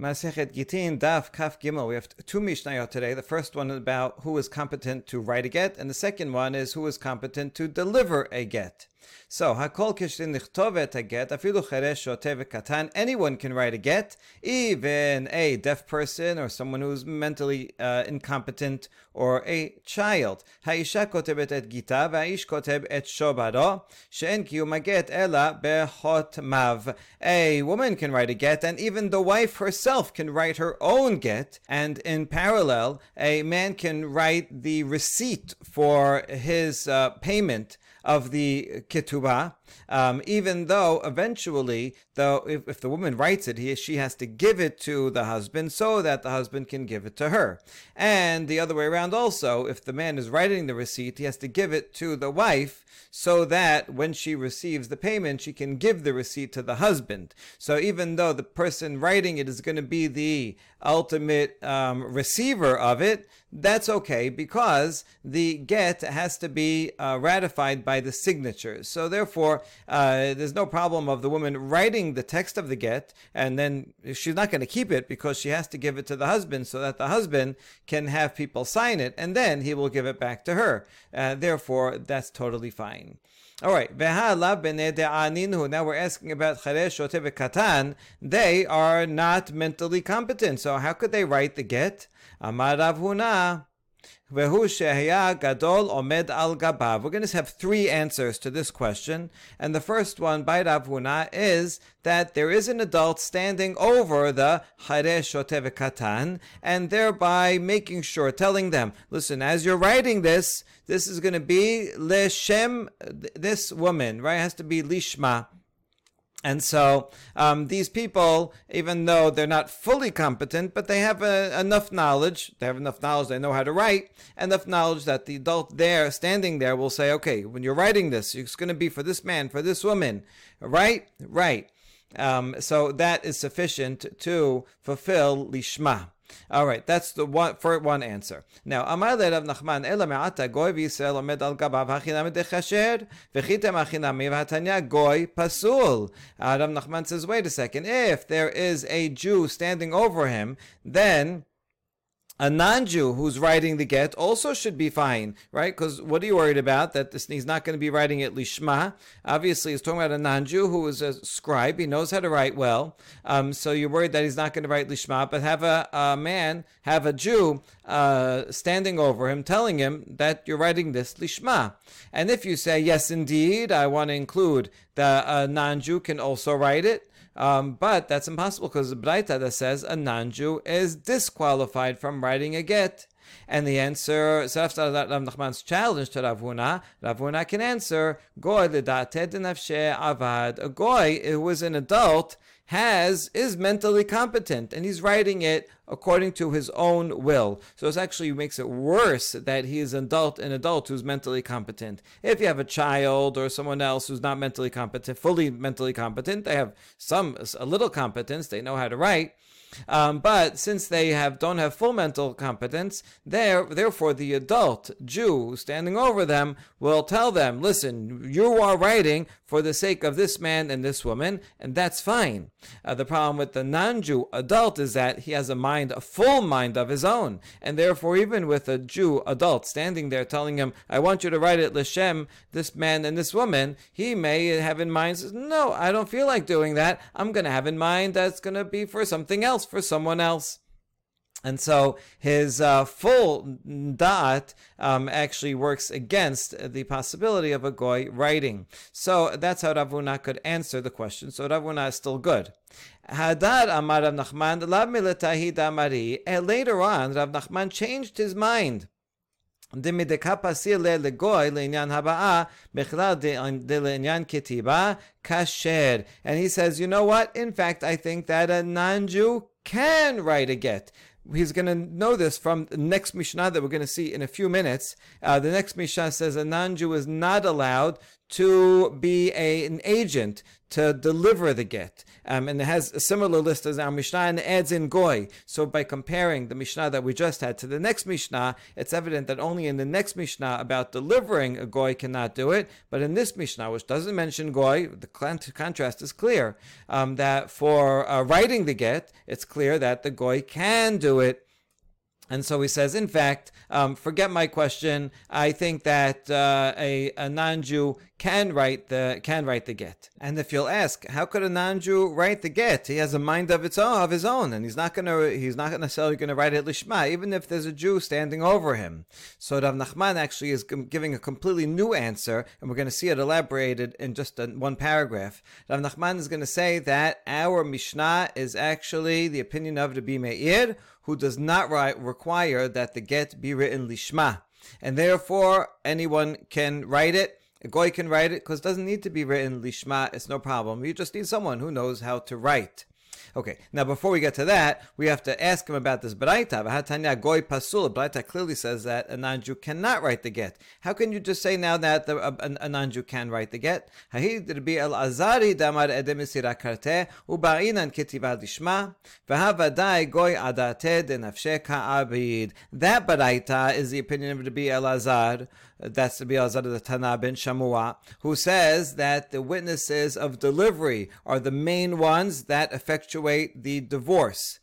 Masechet Gitin, Daf, Kaf Gimel. We have two Mishnayot today. The first one is about who is competent to write a get, and the second one is who is competent to deliver a get. So, hakol kishin lichtovet a get, afilu cheresh shotev katan. Anyone can write a get, even a deaf person or someone who's mentally uh, incompetent or a child. Haisha kotebet et gita, vaish koteb et shobaro, she'en kiyum get ela behot mav. A woman can write a get, and even the wife herself can write her own get. And in parallel, a man can write the receipt for his uh, payment of the ketubah, um, even though eventually, though if, if the woman writes it, he, she has to give it to the husband so that the husband can give it to her. And the other way around also, if the man is writing the receipt, he has to give it to the wife so that when she receives the payment, she can give the receipt to the husband. So even though the person writing it is going to be the ultimate um, receiver of it, that's okay because the get has to be uh, ratified by the signatures. So therefore, uh, there's no problem of the woman writing the text of the get, and then she's not going to keep it because she has to give it to the husband so that the husband can have people sign it, and then he will give it back to her. Uh, therefore, that's totally fine. All right. Now we're asking about Charesh Katan. They are not mentally competent. So how could they write the get? Amar Rav Huna. We're going to have three answers to this question. And the first one by Rav Huna is that there is an adult standing over the Haresh Katan and thereby making sure, telling them, listen, as you're writing this, this is going to be Leshem, this woman, right? It has to be Lishma. And so um, these people, even though they're not fully competent, but they have a, enough knowledge, they have enough knowledge, they know how to write, enough knowledge that the adult there, standing there, will say, okay, when you're writing this, it's going to be for this man, for this woman, right? Right. Um, so that is sufficient to fulfill lishma. All right, that's the one for one answer. Now, Amar le Rav Nachman, Ela me'ata goy v'Yisrael omed al gabav hachinam dechasher v'chitem hachinam v'hatanya goy pasul. Uh, Rav Nachman says, wait a second, if there is a Jew standing over him, then a non-Jew who's writing the get also should be fine, right? Because what are you worried about? That this, he's not going to be writing it lishma. Obviously, he's talking about a non-Jew who is a scribe. He knows how to write well. Um, so you're worried that he's not going to write lishma, but have a, a man, have a Jew uh, standing over him, telling him that you're writing this lishma. And if you say yes, indeed, I want to include the uh, non-Jew can also write it. Um, but that's impossible because the Braita that says a non-Jew is disqualified from writing a get. And the answer, so after Rav Nachman's challenge to Rav Huna, Rav Huna can answer, Goy avad. A goy who is an adult has is mentally competent and he's writing it according to his own will. So it actually makes it worse that he is an adult, an adult who's mentally competent. If you have a child or someone else who's not mentally competent, fully mentally competent, they have some a little competence, they know how to write. Um, but since they have don't have full mental competence, there therefore the adult Jew standing over them will tell them, "Listen, you are writing for the sake of this man and this woman, and that's fine." Uh, the problem with the non-Jew adult is that he has a mind, a full mind of his own, and therefore even with a Jew adult standing there telling him, "I want you to write it Leshem, this man and this woman," he may have in mind, "No, I don't feel like doing that. I'm going to have in mind that's going to be for something else." Else for someone else. And so his uh, full da'at um, actually works against the possibility of a goy writing. So that's how Rav Huna could answer the question. So Rav Huna is still good. Hadar Amar Rav Nachman Lav Milatahi Damari. Later on, Rav Nachman changed his mind דמדקה פסיר לגוי לעניין הבאה, בכלל לעניין כתיבה, כשר. And he says, you know what? In fact, I think that a non-Jew can write a get. He's going to know this from the next Mishnah that we're going to see in a few minutes. Uh, the next Mishnah says a non-Jew is not allowed to be a, an agent to deliver the get. Um, and it has a similar list as our Mishnah and adds in Goy. So by comparing the Mishnah that we just had to the next Mishnah, it's evident that only in the next Mishnah about delivering a Goy cannot do it. But in this Mishnah, which doesn't mention Goy, the contrast is clear. Um, that for uh, writing the get, it's clear that the Goy can do it. And so he says, in fact, um, forget my question. I think that uh, a, a non-Jew can write the can write the get. And if you'll ask, how could a non-Jew write the get? He has a mind of its own, of his own, and he's not gonna he's not necessarily gonna write it lishma, even if there's a Jew standing over him. So Rav Nachman actually is giving a completely new answer, and we're going to see it elaborated in just one paragraph. Rav Nachman is going to say that our Mishnah is actually the opinion of Rabbi Meir, who does not require that the get be written lishma. And therefore, anyone can write it. A goy can write it because it doesn't need to be written lishma. It's no problem. You just need someone who knows how to write. Okay, now before we get to that, we have to ask him about this Braita. V'hatanya goy pasul. Braita clearly says that a non-Jew cannot write the get. How can you just say now that the, a, a, non-Jew can write the get? Hahid Rabbi El Azari damar edemisira karte ubarinan ketivad lishma v'havadai goy adate denafshe ka'abid. That Braita is the opinion of Rabbi Elazar that's the Biazad of the Tana ben Shamua, who says that the witnesses of delivery are the main ones that effectuate the divorce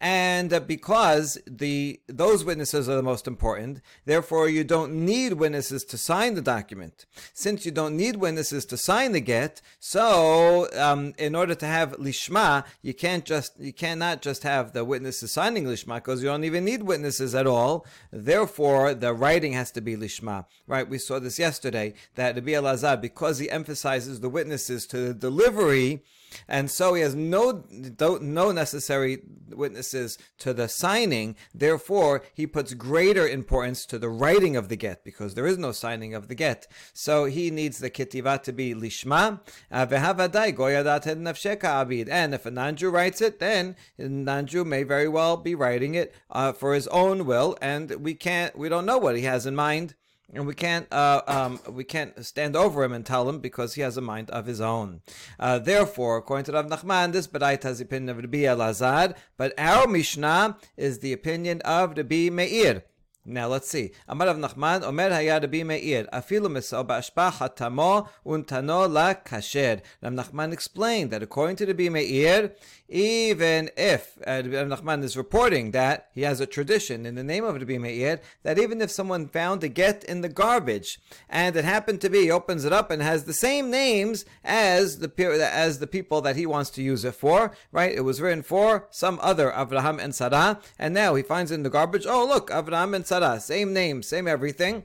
and because the those witnesses are the most important, therefore you don't need witnesses to sign the document. Since you don't need witnesses to sign the get, so um, in order to have lishma, you can't just you cannot just have the witnesses signing lishma because you don't even need witnesses at all. Therefore, the writing has to be lishma. Right? We saw this yesterday that Rabbi Elazar, because he emphasizes the witnesses to the delivery and so he has no no necessary witnesses to the signing. Therefore, he puts greater importance to the writing of the get because there is no signing of the get. So he needs the kitiva to be lishma and if a non-Jew writes it, then a non-Jew may very well be writing it uh, for his own will, and we can't we don't know what he has in mind and we can't uh, um, we can't stand over him and tell him because he has a mind of his own. Uh, therefore, according to Rav Nachman, this Baraita has the opinion of Rabbi Elazar, but our Mishnah is the opinion of Rabbi Meir. Now let's see. Amar Rav Nachman, Omer Haya Rabbi Meir, Afilu Misal Ba'ashpa Hatamo Untano La Kasher. Rav Nachman explained that according to Rabbi Meir, even if uh, Rabbi Nachman is reporting that he has a tradition in the name of Rabbi Meir, that even if someone found a get in the garbage and it happened to be, he opens it up and has the same names as the as the people that he wants to use it for, right? It was written for some other Avraham and Sarah, and now he finds in the garbage, oh look, Avraham and Sarah same name, same everything.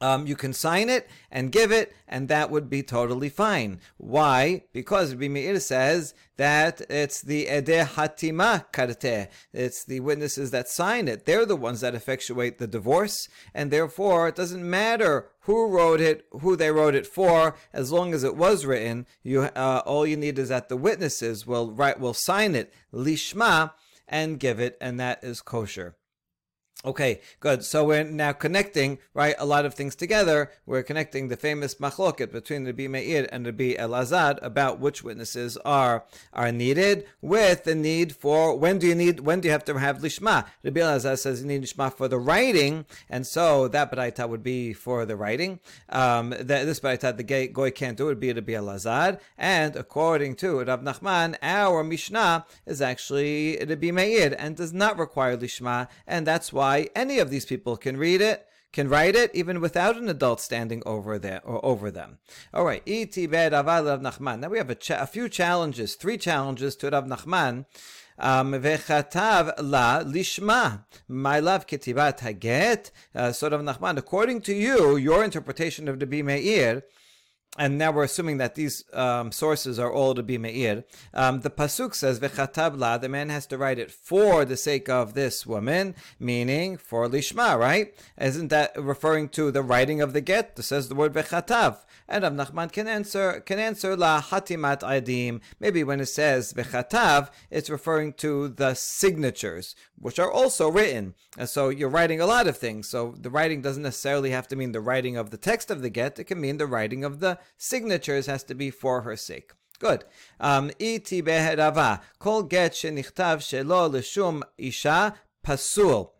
Um, you can sign it and give it, and that would be totally fine. Why? Because Rabbi Meir says that it's the Ede Hatima Karte. It's the witnesses that sign it. They're the ones that effectuate the divorce, and therefore it doesn't matter who wrote it, who they wrote it for, as long as it was written. You uh, all you need is that the witnesses will write, will sign it lishma and give it, and that is kosher. Okay, good. So we're now connecting, right, a lot of things together. We're connecting the famous machloket between Rabbi Meir and Rabbi Elazar about which witnesses are are needed, with the need for when do you need when do you have to have lishma? Rabbi Elazar says you need lishma for the writing, and so that baraita would be for the writing. Um, the, this baraita the goy can't do it would be Rabbi Elazar, and according to Rav Nachman, our Mishnah is actually Rabbi Meir and does not require lishma, and that's why any of these people can read it, can write it even without an adult standing over there or over them. All right. Now we have a, cha- a few challenges, three challenges to Rav Nachman. Um, Vechatav la lishma. My love ketibat haget. Uh, so Rav Nachman, according to you, your interpretation of the Bimeir, and now we're assuming that these um, sources are all to be meir. Um, the pasuk says v'chatabla. The man has to write it for the sake of this woman, meaning for lishma, right? Isn't that referring to the writing of the get? It says the word v'chatav. And Rav Nachman can answer can answer la hatimat adim. Maybe when it says v'chatav, it's referring to the signatures, which are also written. And so you're writing a lot of things. So the writing doesn't necessarily have to mean the writing of the text of the get. It can mean the writing of the signatures has to be for her sake. Good. Um, iti beherava kol get shenichtav shelo lishum isha pasul.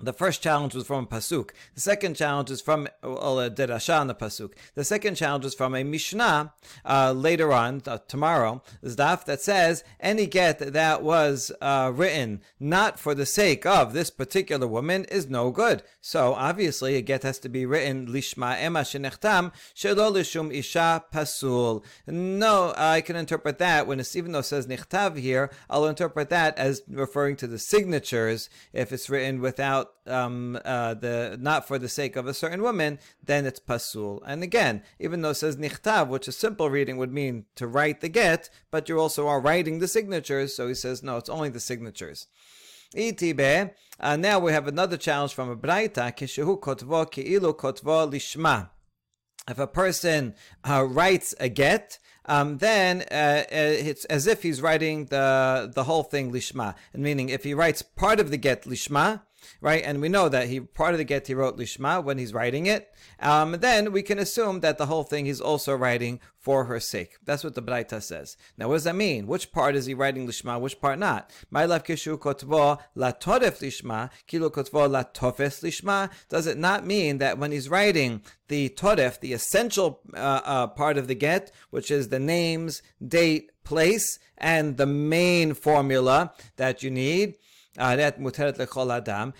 The first challenge was from a pasuk. The second challenge is from well, a derasha on the pasuk. The second challenge is from a mishnah uh, later on uh, tomorrow. The daf that says any get that was uh, written not for the sake of this particular woman is no good. So obviously a get has to be written lishma ema shenechtam shelo lishum isha pasul. No, I can interpret that when it's even though it says nichtav here, I'll interpret that as referring to the signatures if it's written without um, uh, the not for the sake of a certain woman, then it's pasul. And again, even though it says nichtav, which a simple reading would mean to write the get, but you also are writing the signatures, so he says no, it's only the signatures. Itibe. Uh, now we have another challenge from a braita. Kishehu kotvo ki'ilu kotvo lishma. If a person uh, writes a get, um, then uh, uh, it's as if he's writing the the whole thing lishma. And meaning, if he writes part of the get lishma, right? And we know that he part of the get he wrote lishma when he's writing it. Um, then we can assume that the whole thing he's also writing for her sake. That's what the Braita says. Now, what does that mean? Which part is he writing lishma? Which part not? My love kishu kotvo la lishma, kilo kotvo la tofes lishma. Does it not mean that when he's writing the toref, the essential uh, uh, part of the get, which is the names, date, place, and the main formula that you need, Uh,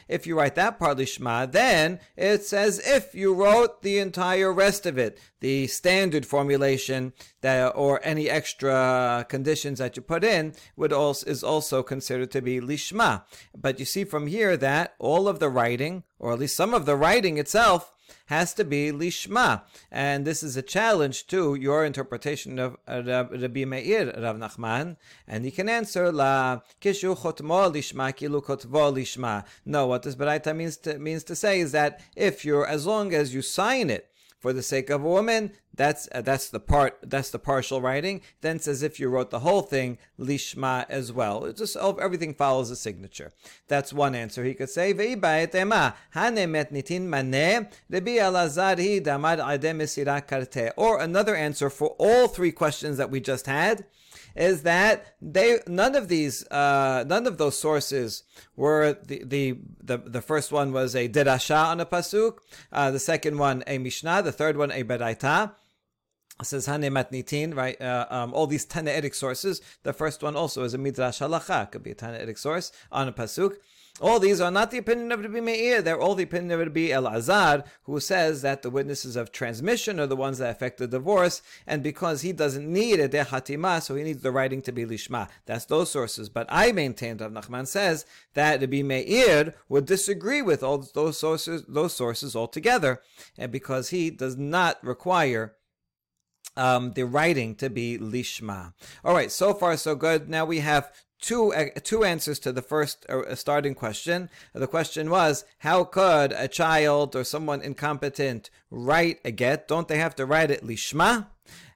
if you write that part lishma, then it's as if you wrote the entire rest of it. The standard formulation that, or any extra conditions that you put in would also is also considered to be lishma. But you see from here that all of the writing, or at least some of the writing itself, has to be lishma, and this is a challenge to your interpretation of uh, Rabbi Meir Rav Nachman, and he can answer la kishu chotmo lishma kilu kotvo lishma. No, what this baraita means to means to say is that if you're as long as you sign it for the sake of a woman, that's uh, that's the part that's the partial writing. Then as if you wrote the whole thing lishma as well. Just everything follows a signature. That's one answer. He could say Or another answer for all three questions that we just had is that they none of these uh, none of those sources were the, the the the first one was a derasha on a pasuk, uh, the second one a mishnah, the third one a beraita says Hane Matnitin, right? Uh, um, all these Tanaitic sources. The first one also is a Midrash Halacha, could be a Tanaitic source on a Pasuk. All these are not the opinion of Rabbi Meir. They're all the opinion of Rabbi Elazar, who says that the witnesses of transmission are the ones that affect the divorce, and because he doesn't need a dehatima, so he needs the writing to be lishma. That's those sources. But I maintain, Rav Nachman says that Rabbi Meir would disagree with all those sources, those sources altogether, and because he does not require um, the writing to be lishma. All right, so far so good. Now we have two uh, two answers to the first uh, starting question. The question was, how could a child or someone incompetent write a get? Don't they have to write it lishma?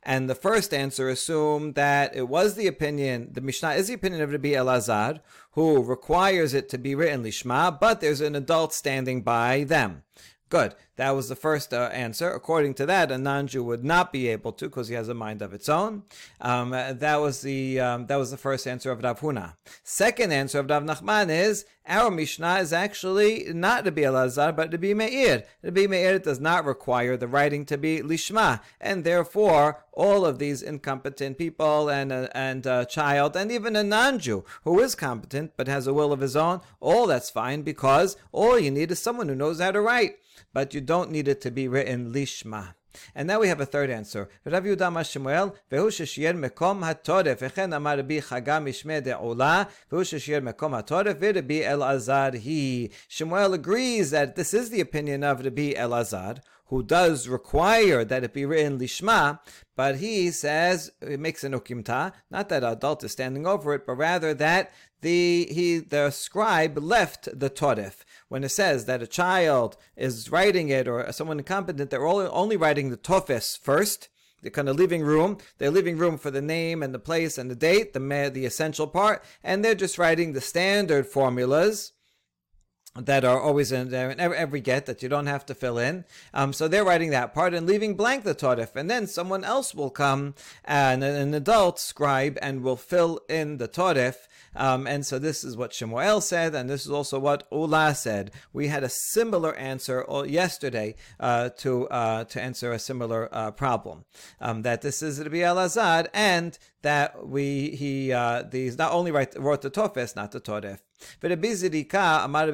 And the first answer assumed that it was the opinion, the Mishnah is the opinion of Rabbi Elazar, who requires it to be written lishma, but there's an adult standing by them. Good. That was the first uh, answer. According to that, a non-Jew would not be able to because he has a mind of its own. Um, that was the um, that was the first answer of Rav Huna. Second answer of Rav Nachman is our Mishnah is actually not to Rabbi Elazar but to Rabbi Meir. Rabbi Meir does not require the writing to be lishma, and therefore all of these incompetent people and a, and a child and even a non-Jew who is competent but has a will of his own, all that's fine because all you need is someone who knows how to write but you don't need it to be written lishma. And now we have a third answer. Rav Yehuda Shemuel, והוא ששייר מקום התורף, וכן אמר רבי חגה משמי דעולה, והוא ששייר מקום התורף, ורבי Elazar he. Shemuel agrees that this is the opinion of Rabbi Elazar, who does require that it be written lishma, but he says it makes an ukimta, not that adult is standing over it, but rather that the he the scribe left the torif. When it says that a child is writing it or someone incompetent, they're only writing the tofis first, the kind of living room. They're living room for the name and the place and the date, the the essential part, and they're just writing the standard formulas that are always in there in every get that you don't have to fill in. Um, so they're writing that part and leaving blank the torif, and then someone else will come and an adult scribe and will fill in the torif. Um, and so this is what Shemuel said, and this is also what Ula said. We had a similar answer yesterday uh, to uh, to answer a similar uh, problem. Um, that this is to Rabbi Elazar, and that we he uh, these not only write, wrote the Tofes, not the Toref. But Rabbi Zerika, Amar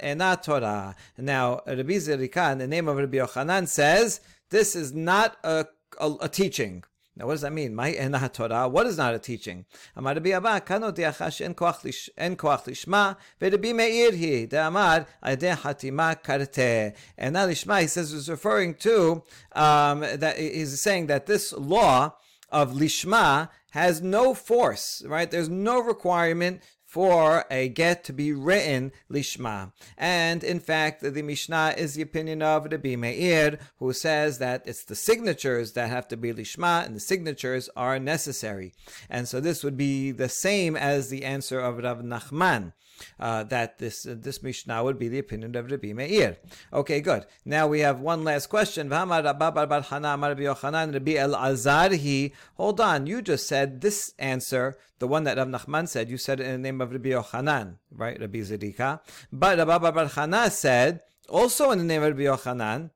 Ena Torah. Now, Rabbi Zerika, in the name of Rabbi Yochanan, says this is not a, a, a teaching. Now, what does that mean? My ena Torah. What is not a teaching? Amar Rabbi Abba, kano diachash en koach lishma, ve'Rabbi Meir hi, de'amar ade hatima karte. And now lishma, he says, is referring to, um, that he's saying that this law of lishma has no force, right? There's no requirement for a get to be written lishma. And in fact, the Mishnah is the opinion of Rabbi Meir, who says that it's the signatures that have to be lishma, and the signatures are necessary. And so this would be the same as the answer of Rav Nachman uh, that this uh, this Mishnah would be the opinion of Rabbi Meir. Okay, good. Now we have one last question. Hold on, you just said this answer, the one that Rav Nachman said. You said it in the name of Rabbi Yochanan, right, Rabbi Zerika. But Rabbi Bar Hana said also in the name of Rabbi Yochanan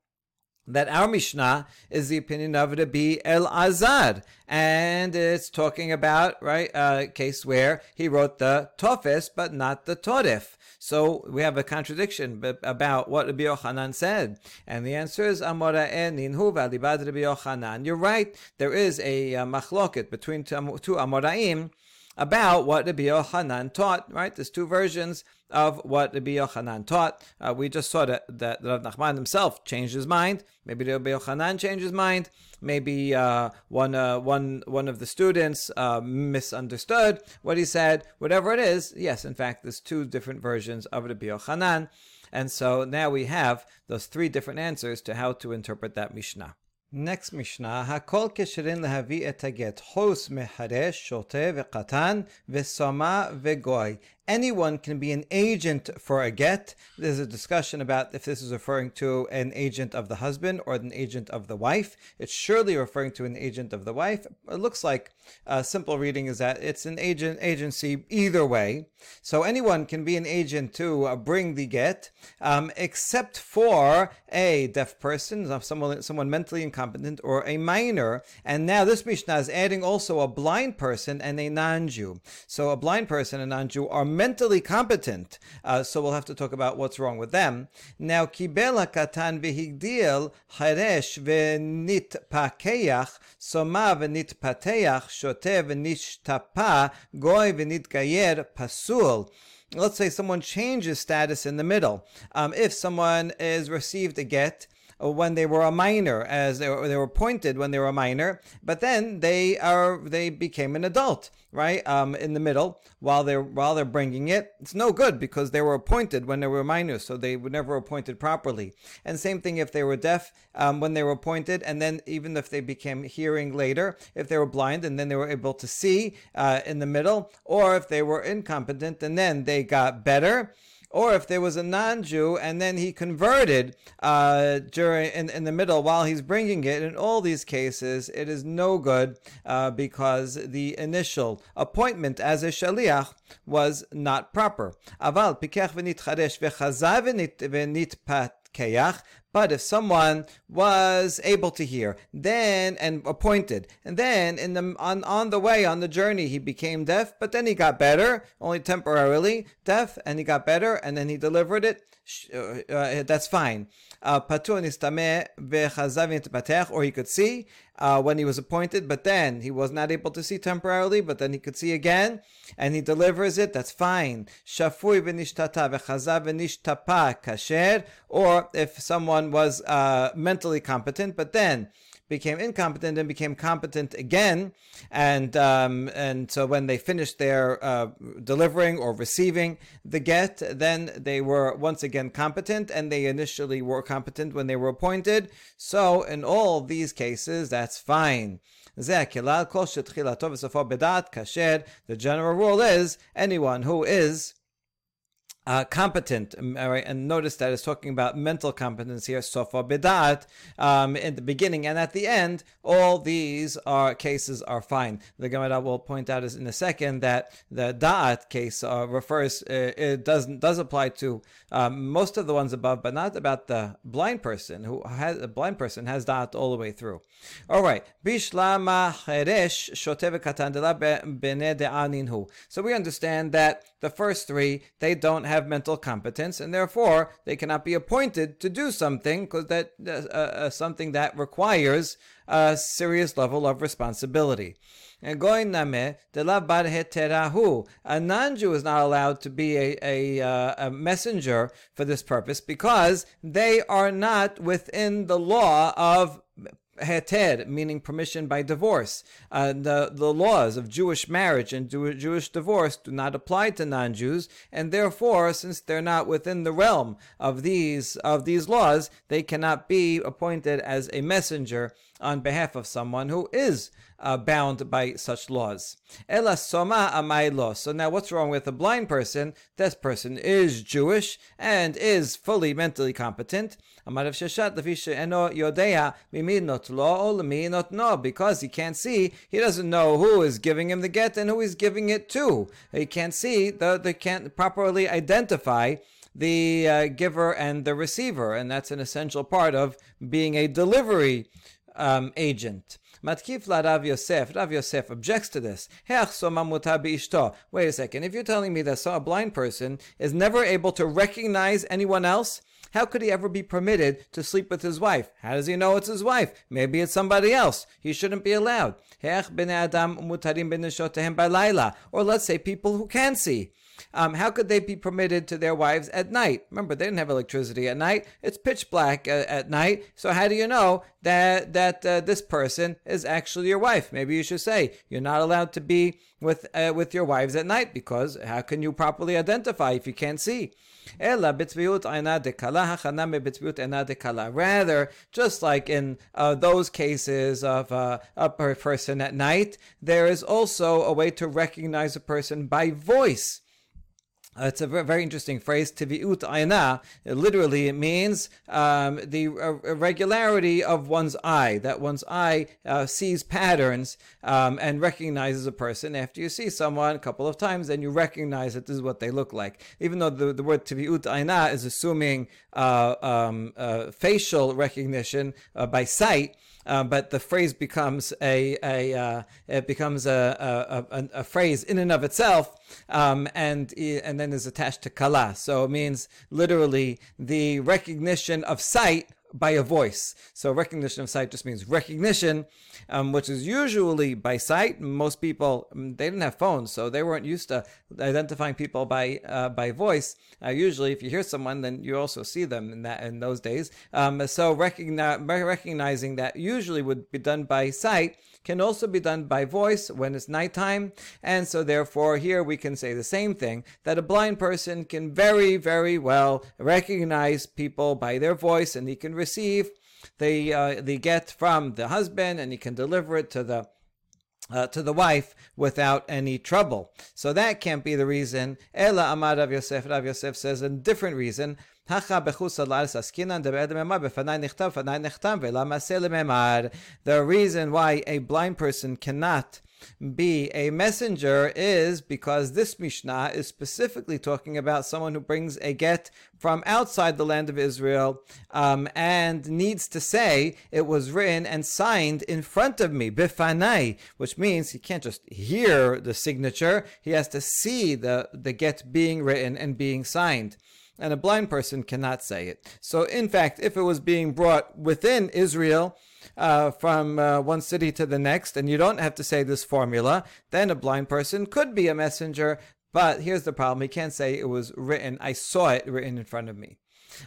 that our Mishnah is the opinion of Rabbi Elazar, and it's talking about right a case where he wrote the Tofes but not the Torif. So we have a contradiction about what Rabbi Yochanan said, and the answer is Amora Ninhu Valibad Rabbi Yochanan. You're right. There is a uh, machloket between two, two Amoraim about what Rabbi Yochanan taught. Right? There's two versions of what Rabbi Yochanan taught. Uh, we just saw that, that Rav Nachman himself changed his mind. Maybe Rabbi Yochanan changed his mind. Maybe uh, one, uh, one, one of the students uh, misunderstood what he said. Whatever it is, yes, in fact, there's two different versions of Rabbi Yochanan. And so now we have those three different answers to how to interpret that Mishnah. Next Mishnah, Hakol kesherin lehavi et haget, hos meharesh, shote ve'katan, ve'soma ve'goy anyone can be an agent for a get. There's a discussion about if this is referring to an agent of the husband or an agent of the wife. It's surely referring to an agent of the wife. It looks like a simple reading is that it's an agent agency either way. So anyone can be an agent to uh, bring the get, um, except for a deaf person, someone someone mentally incompetent, or a minor. And now this Mishnah is adding also a blind person and a non-Jew. So a blind person and non-Jew are mentally competent. Uh, so we'll have to talk about what's wrong with them. Now, kibela katan v'higdil haresh v'nit pakeach soma v'nit pateach shote v'nishtapa goy v'nit gayer pasul let's say someone changes status in the middle. Um, if someone is received a get when they were a minor, as they were, they were appointed when they were a minor, but then they are they became an adult, right? Um, in the middle while they're while they're bringing it, it's no good because they were appointed when they were minors, so they were never appointed properly. And same thing if they were deaf um, when they were appointed, and then even if they became hearing later, if they were blind and then they were able to see uh, in the middle, or if they were incompetent and then they got better or if there was a non-Jew and then he converted uh, during in, in the middle while he's bringing it. In all these cases, it is no good uh, because the initial appointment as a shaliach was not proper. Aval v'chazav but if someone was able to hear, then and appointed, and then in the on, on the way on the journey he became deaf, but then he got better, only temporarily deaf, and he got better, and then he delivered it. Uh, uh, that's fine. Uh, or he could see uh, when he was appointed, but then he was not able to see temporarily, but then he could see again, and he delivers it, that's fine. Shafui kasher, or if someone someone was uh, mentally competent, but then became incompetent and became competent again. And um, and so when they finished their uh, delivering or receiving the get, then they were once again competent, and they initially were competent when they were appointed. So in all these cases, that's fine. The general rule is anyone who is uh, competent. Um, right, and notice that it's talking about mental competence here, sofa bidat, um, in the beginning and at the end. All these are cases are fine. The Gemara will point out is in a second that the da'at case uh, refers uh, it does does apply to um, most of the ones above, but not about the blind person who has a blind person has da'at all the way through. All right, bishlama cheresh shotev katandela. So we understand that the first three they don't have have mental competence, and therefore they cannot be appointed to do something because that uh, uh, something that requires a serious level of responsibility. And de la heterahu. A non-Jew is not allowed to be a, a, uh, a messenger for this purpose because they are not within the law of heter, meaning permission by divorce. Uh, the, the laws of Jewish marriage and Jewish divorce do not apply to non-Jews, and therefore, since they're not within the realm of these of these laws, they cannot be appointed as a messenger on behalf of someone who is uh, bound by such laws. Ela soma amaylo. So now what's wrong with a blind person? This person is Jewish and is fully mentally competent. Amarav sheshat lefisha eno yodea miminot lo not no because he can't see, he doesn't know who is giving him the get and who he's giving it to. He can't see, the, they can't properly identify the uh, giver and the receiver, and that's an essential part of being a delivery um, agent. Matkif la Rav Yosef. Rav Yosef objects to this. Wait a second. If you're telling me that a blind person is never able to recognize anyone else, how could he ever be permitted to sleep with his wife? How does he know it's his wife? Maybe it's somebody else. He shouldn't be allowed. Or let's say people who can see. Um, how could they be permitted to their wives at night? Remember, they didn't have electricity at night. It's pitch black uh, at night. So how do you know that that uh, this person is actually your wife? Maybe you should say you're not allowed to be with uh, with your wives at night because how can you properly identify if you can't see? Rather, just like in uh, those cases of uh, a person at night, there is also a way to recognize a person by voice. Uh, it's a very interesting phrase. Tiviut aina. Literally, it means um, the uh, regularity of one's eye. That one's eye uh, sees patterns um, and recognizes a person. After you see someone a couple of times, then you recognize that this is what they look like. Even though the, the word tiviut aina is assuming uh, um, uh, facial recognition uh, by sight. Uh, but the phrase becomes a, a uh, it becomes a, a, a, phrase in and of itself, um, and and then is attached to kala. So it means literally the recognition of sight by a voice. So recognition of sight just means recognition, um, which is usually by sight. Most people um, they didn't have phones, so they weren't used to identifying people by uh, by voice. Uh, usually, if you hear someone, then you also see them in that in those days. Um, so recogni- recognizing that usually would be done by sight can also be done by voice when it's nighttime. And so, therefore, here we can say the same thing that a blind person can very, very well recognize people by their voice and he can receive the, uh, the get from the husband and he can deliver it to the uh, to the wife without any trouble. So that can't be the reason. Ella Amar Rav Yosef. Rav Yosef says a different reason. The reason why a blind person cannot be a messenger is because this Mishnah is specifically talking about someone who brings a get from outside the land of Israel um, and needs to say it was written and signed in front of me, bifanai, which means he can't just hear the signature, he has to see the, the get being written and being signed and a blind person cannot say it. So, in fact, if it was being brought within Israel uh, from uh, one city to the next, and you don't have to say this formula, then a blind person could be a messenger. But here's the problem he can't say it was written, I saw it written in front of me.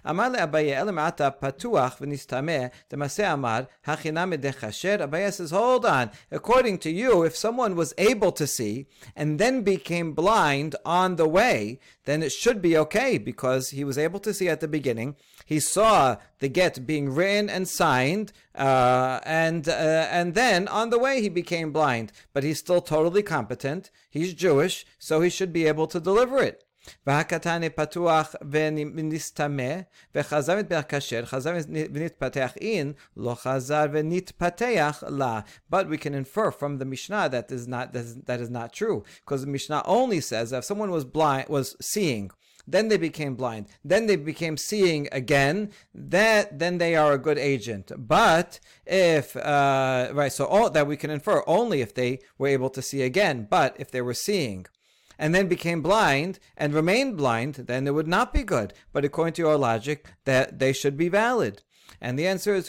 אמר לאביי, אלא מעתה פתוח ונסתמה, דמעשה אמר, הכינמי דכשר. Abaye says, hold on, according to you, if someone was able to see and then became blind on the way, then it should be okay because he was able to see at the beginning. He saw the get being written and signed, uh, and uh, and then on the way he became blind. But he's still totally competent. He's Jewish, so he should be able to deliver it. והקטן פתוח ונסתמה, וחזר כשר, חזר ונתפתח אין, לא חזר ונתפתח לה. But we can infer from the Mishnah that is not that is, that is not true, because the Mishnah only says that if someone was blind was seeing then they became blind, then they became seeing again, that then they are a good agent. But if uh, right, so all that we can infer only if they were able to see again, but if they were seeing and then became blind and remained blind, then it would not be good. But according to your logic, that they should be valid. And the answer is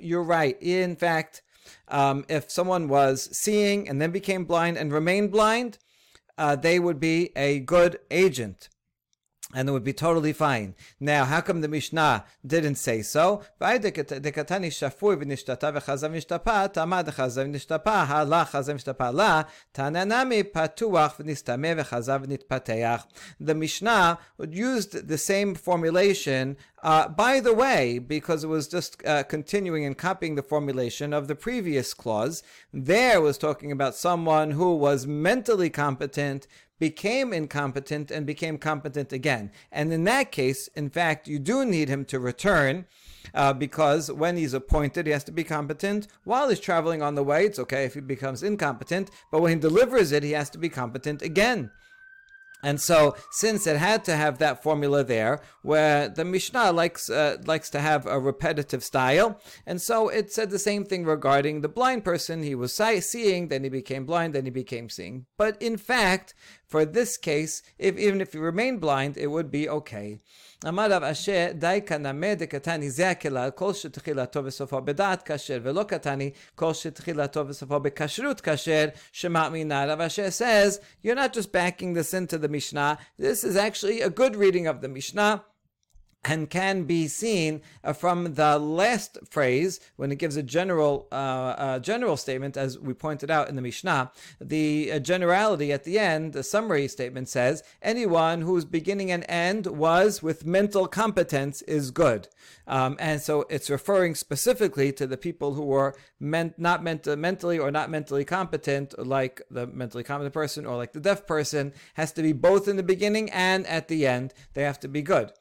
You're right. In fact, um, if someone was seeing and then became blind and remained blind, uh, they would be a good agent and it would be totally fine. Now, how come the Mishnah didn't say so? The Mishnah used the same formulation, uh, by the way, because it was just uh, continuing and copying the formulation of the previous clause. There was talking about someone who was mentally competent, became incompetent and became competent again. And in that case, in fact, you do need him to return. Uh, because when he's appointed, he has to be competent. While he's traveling on the way, it's okay if he becomes incompetent, but when he delivers it, he has to be competent again. And so, since it had to have that formula there, where the Mishnah likes uh, likes to have a repetitive style, and so it said the same thing regarding the blind person. He was sight- seeing, then he became blind, then he became seeing. But in fact, for this case, if even if he remained blind, it would be okay. אמר רב אשר די כנמי דקתני זה הכלל כל שתחילתו וסופו בדעת כשר ולא קטני כל שתחילתו וסופו בכשרות כשר שמאמינה רב אשר says you're not just backing this into the Mishnah this is actually a good reading of the Mishnah and can be seen uh, from the last phrase when it gives a general uh, uh, general statement, as we pointed out in the Mishnah. The uh, generality at the end, the summary statement says, anyone whose beginning and end was with mental competence is good. Um, and so it's referring specifically to the people who were meant, not meant mentally or not mentally competent, like the mentally competent person or like the deaf person, has to be both in the beginning and at the end. They have to be good.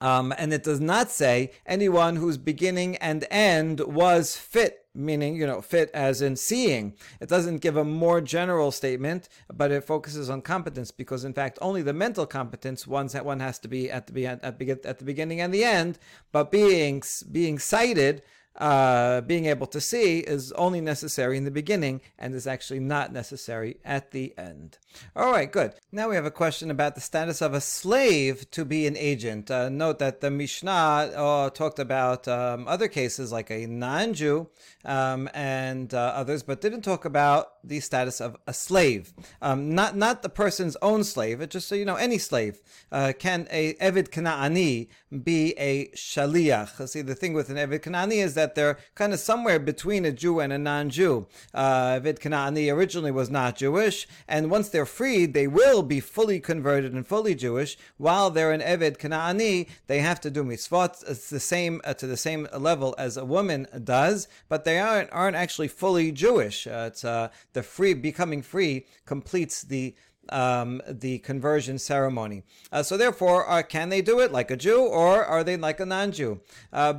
Um, and it does not say anyone whose beginning and end was fit, meaning, you know, fit as in seeing. It doesn't give a more general statement, but it focuses on competence because, in fact, only the mental competence one's, one has to be at the, at, at the beginning and the end, but being, being sighted uh, being able to see is only necessary in the beginning and is actually not necessary at the end. All right, good. Now we have a question about the status of a slave to be an agent. Uh, note that the Mishnah uh, talked about um, other cases like a non Jew um, and uh, others, but didn't talk about the status of a slave. Um, not, not the person's own slave, it just so you know, any slave. Uh, can a Evid Kana'ani be a Shaliach? See, the thing with an Evid Kana'ani is that that they're kind of somewhere between a Jew and a non-Jew. Uh, Kanani originally was not Jewish, and once they're freed, they will be fully converted and fully Jewish. While they're an Eved Kanani, they have to do mitzvot. It's the same uh, to the same level as a woman does, but they aren't aren't actually fully Jewish. Uh, it's uh, the free becoming free completes the um, the conversion ceremony. Uh, so therefore, uh, can they do it like a Jew or are they like a non-Jew? Uh,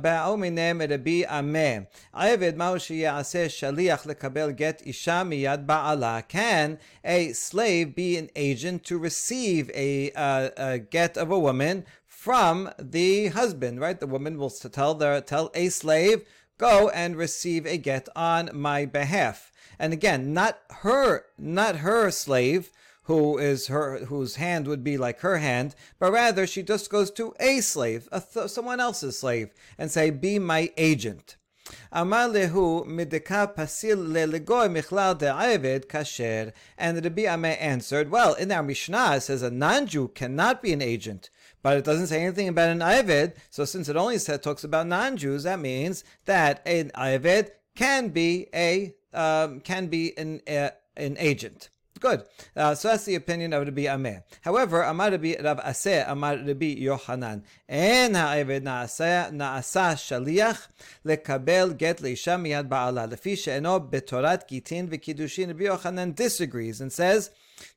can a slave be an agent to receive a, uh, a get of a woman from the husband? Right, the woman will tell the tell a slave, "Go and receive a get on my behalf." And again, not her, not her slave who is her whose hand would be like her hand, but rather she just goes to a slave, a th- someone else's slave, and say, "Be my agent." Amar lehu mideka pasil lelegoy michlal de'ayved kasher. And Rabbi Ami answered, well, in our Mishnah it says a non-Jew cannot be an agent. But it doesn't say anything about an Ayved, so since it only said, talks about non-Jews, that means that an Ayved can be a um, can be an uh, an agent. Good. Uh, so that's the opinion of Rabbi Ami. However, Amar Rabbi Rav Aseh, Amar Rabbi Yohanan, En ha'eved na'asa shaliach lekabel get leisha miyad ba'ala, lefi she'eno betorat gitin v'kiddushin. Rabbi Yohanan disagrees and says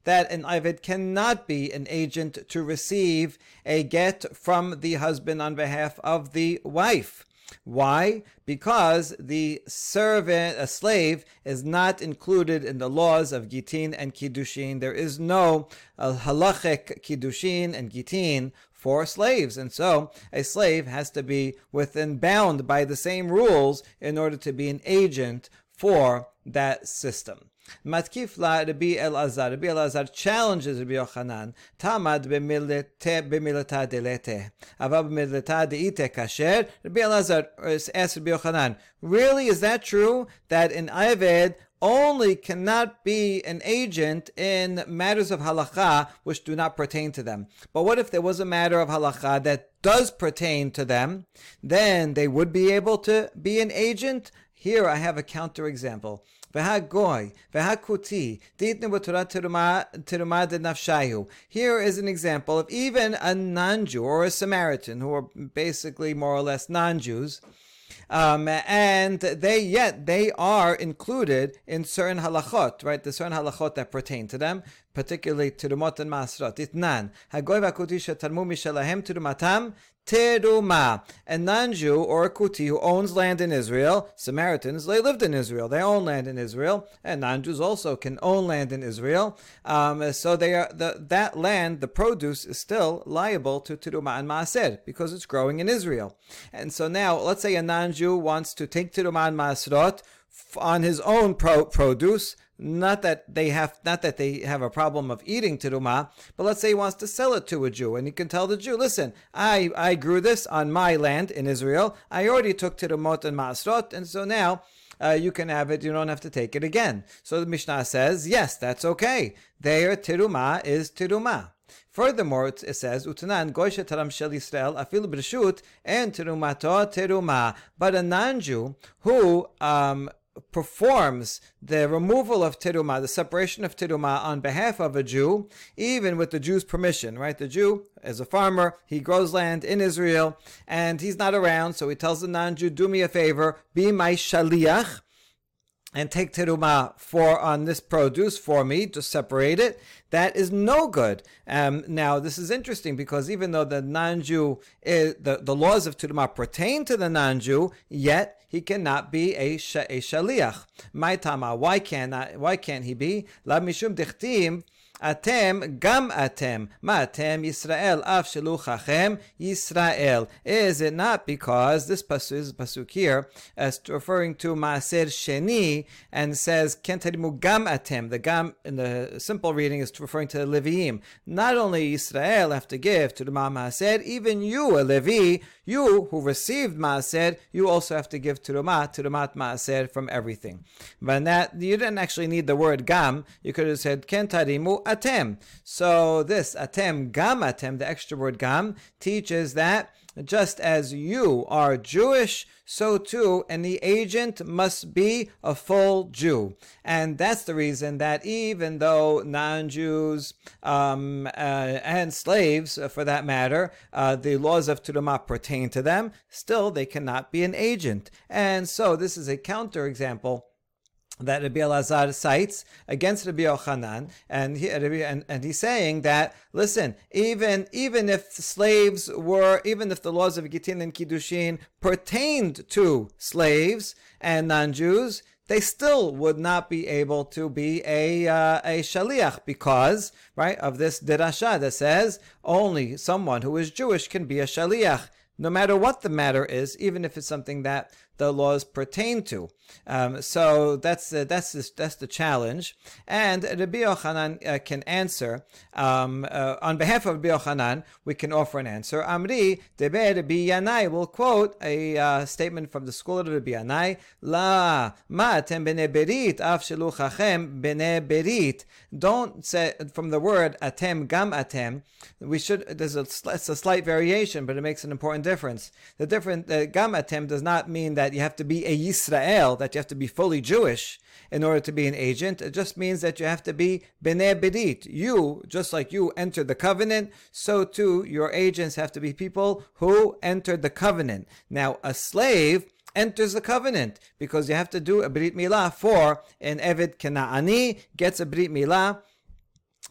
that an Ived cannot be an agent to receive a get from the husband on behalf of the wife. Why? Because the servant, a slave, is not included in the laws of Gitin and Kiddushin. There is no uh, halachic Kiddushin and Gitin for slaves. And so a slave has to be within bound by the same rules in order to be an agent for that system. Matkif la Rabbi Elazar. Rabbi Elazar challenges Rabbi Yochanan. Tamad b'milata delete. Ava b'milata deite kasher. Rabbi Elazar uh, asks Rabbi Yochanan, really is that true that an Ayved only cannot be an agent in matters of halacha which do not pertain to them. But what if there was a matter of halacha that does pertain to them? Then they would be able to be an agent. Here I have a counterexample. Here is an example of even a non-Jew or a Samaritan, who are basically more or less non-Jews, um, and they yet they are included in certain halachot, right? The certain halachot that pertain to them, particularly Tirumot and Masrot. Itnan, Hagoy v'akuti shetarmu mishalahem tirumatam teruma. A non-Jew or a kuti who owns land in Israel, Samaritans, they lived in Israel. They own land in Israel, and non-Jews also can own land in Israel. Um, so they are the, that land, the produce is still liable to teruma and maaser because it's growing in Israel. And so now, let's say a non-Jew wants to take teruma and maasrot on his own pro- produce not that they have, not that they have a problem of eating teruma, but let's say he wants to sell it to a Jew, and he can tell the Jew, "Listen, I I grew this on my land in Israel. I already took terumot and masrot, and so now." Uh, you can have it. You don't have to take it again. So the Mishnah says, yes, that's okay. There, teruma is teruma. Furthermore, it says, Utanan goyshe taram shel Israel afil b'reshut and terumato teruma. But a non-Jew who um, performs the removal of teruma, the separation of teruma on behalf of a Jew, even with the Jew's permission, right? The Jew is a farmer, he grows land in Israel, and he's not around, so he tells the non-Jew, do me a favor, be my shaliach, and take teruma for on this produce for me to separate it. That is no good. Um, now this is interesting because even though the non-Jew is, the the laws of teruma pertain to the non-Jew, yet he cannot be a, sh- a shaliach. My tama, why can't why can't he be? La mishum dichtim Atem gam atem. Matem Yisrael af sheluchachem Yisrael. Is it not because this pasuk is pasuk here as referring to Maaser Sheni and says kentarimu gam atem. The gam in the simple reading is referring to the Leviim. Not only Yisrael have to give to the Maaser, even you, a Levi, you who received Maaser, you also have to give Turumat, Turumat Maaser from everything. But that you didn't actually need the word gam. You could have said kentarimu atem. So this atem, gam atem, the extra word gam, teaches that just as you are Jewish, so too, and the agent must be a full Jew. And that's the reason that even though non Jews um, uh, and slaves, uh, for that matter, uh, the laws of Turumah pertain to them, still they cannot be an agent. And so this is a counterexample that Rabbi Elazar cites against Rabbi Yochanan, and, he, and, and he's saying that listen, even even if slaves were, even if the laws of Gittin and Kiddushin pertained to slaves and non-Jews, they still would not be able to be a uh, a shaliach because right of this derasha that says only someone who is Jewish can be a shaliach no matter what the matter is, even if it's something that the laws pertain to. Um, so that's uh, that's the, that's the challenge, and Rabbi Yochanan uh, can answer um, uh, on behalf of Rabbi Yochanan. We can offer an answer. Amri Debe Rabbi Yanai will quote a uh, statement from the school of Rabbi Yanai. La ma atem bene berit af sheluchachem bene berit. Don't say from the word atem gam atem. We should. There's a, it's a slight variation, but it makes an important difference. The different gam atem does not mean that you have to be a Yisrael that you have to be fully Jewish in order to be an agent. It just means that you have to be Bnei Berit. You, just like you entered the covenant, so too your agents have to be people who entered the covenant. Now, a slave enters the covenant because you have to do a Brit Milah for an Eved Kena'ani gets a Brit Milah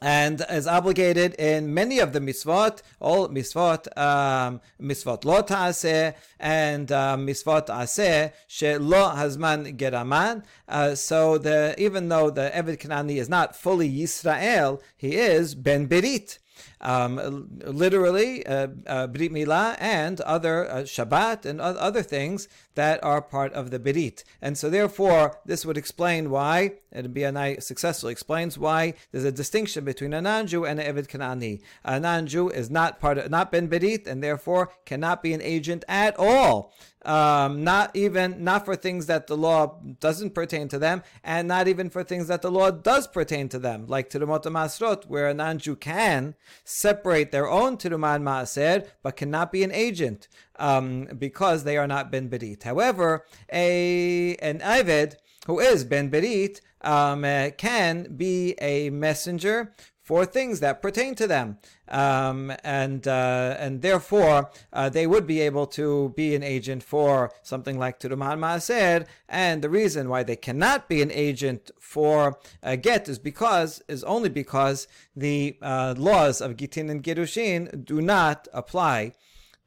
and is obligated in many of the mitzvot, all mitzvot, um, mitzvot lo ta'aseh, and uh, mitzvot aseh, she lo hazman geraman. Uh, so the, even though the Eved Kanani is not fully Yisrael, he is Ben Berit um, literally uh, uh, Brit Milah and other uh, Shabbat and other things that are part of the Berit. And so therefore, this would explain why, and Bei Yanai successfully explains why there's a distinction between a non-Jew and an Eved Kanani. A non-Jew is not part of, not Ben Berit, and therefore cannot be an agent at all um, not even not for things that the law doesn't pertain to them, and not even for things that the law does pertain to them, like Tirumot Masrot, where a non-Jew can separate their own Tiruman Maaser, but cannot be an agent um, because they are not Ben Berit. However, a an Eved who is Ben Berit um, uh, can be a messenger for things that pertain to them, um, and uh, and therefore uh, they would be able to be an agent for something like Turuman Maaser. And the reason why they cannot be an agent for a get is because is only because the uh, laws of Gittin and Girushin do not apply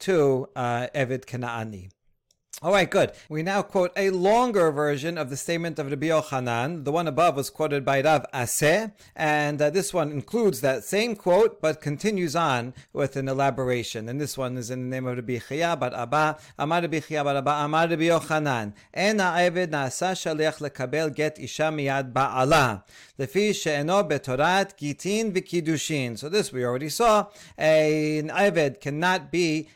to uh, Eved Kanaani. All right, good. We now quote a longer version of the statement of Rabbi Yochanan. The one above was quoted by Rav Aseh, and uh, this one includes that same quote, but continues on with an elaboration. And this one is in the name of Rabbi Chiya bar Abba, Amar Rabbi Chiya bar Abba, Amar Rabbi Yochanan. En ha'eved na'asa shaliach lekabel get isha miyad ba'ala. Lefi she'eno betorat gitin v'kidushin. So this we already saw. An Eved cannot be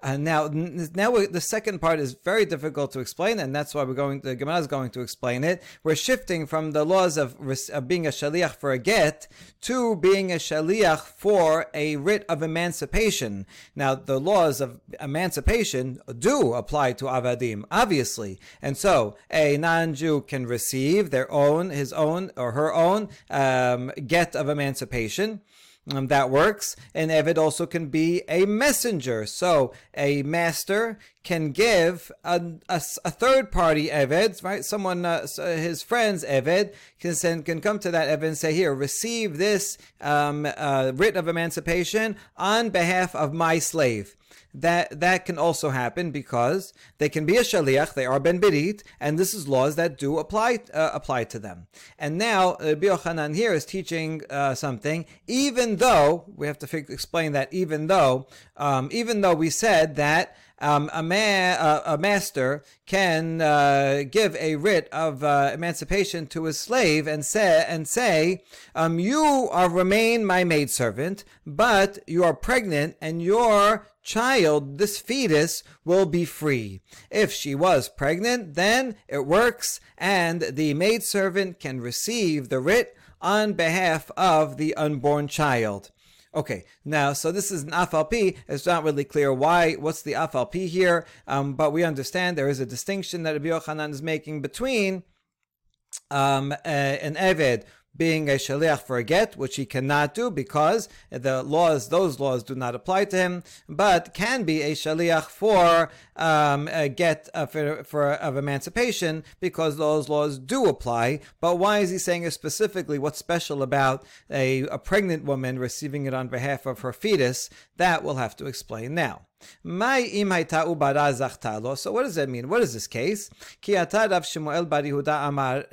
Uh, now, now the second part is very difficult to explain, and that's why we're going. The Gemara is going to explain it. We're shifting from the laws of, of being a shaliach for a get to being a shaliach for a writ of emancipation. Now, the laws of emancipation do apply to avadim, obviously, and so a non-Jew can receive their own, his own or her own um, get of emancipation. Um, that works. And Eved also can be a messenger. So a master can give a, a, a third party Eved, right? Someone, uh, his friends Eved, can send, can come to that Eved and say, here, receive this um, uh, writ of emancipation on behalf of my slave that that can also happen because they can be a shaliach, they are ben berit, and this is laws that do apply uh, apply to them. And now uh, Yochanan here is teaching uh, something, even though we have to explain that even though um, even though we said that um, a, man, uh, a master can uh, give a writ of uh, emancipation to his slave and say, and say um, you are remain my maidservant, but you are pregnant and your child, this fetus, will be free. If she was pregnant, then it works, and the maidservant can receive the writ on behalf of the unborn child. Okay, now, so this is an afalpi. It's not really clear why, what's the afalpi here, um, but we understand there is a distinction that Rabbi Yochanan is making between um, an Eved being a shaliach for a get, which he cannot do because the laws, those laws do not apply to him, but can be a shaliach for um, a get uh, for, of emancipation because those laws do apply. But why is he saying it specifically? What's special about a, a pregnant woman receiving it on behalf of her fetus? That we'll have to explain now. So what does that mean? What is this case? Ki Rav Shmuel bar Yehuda amar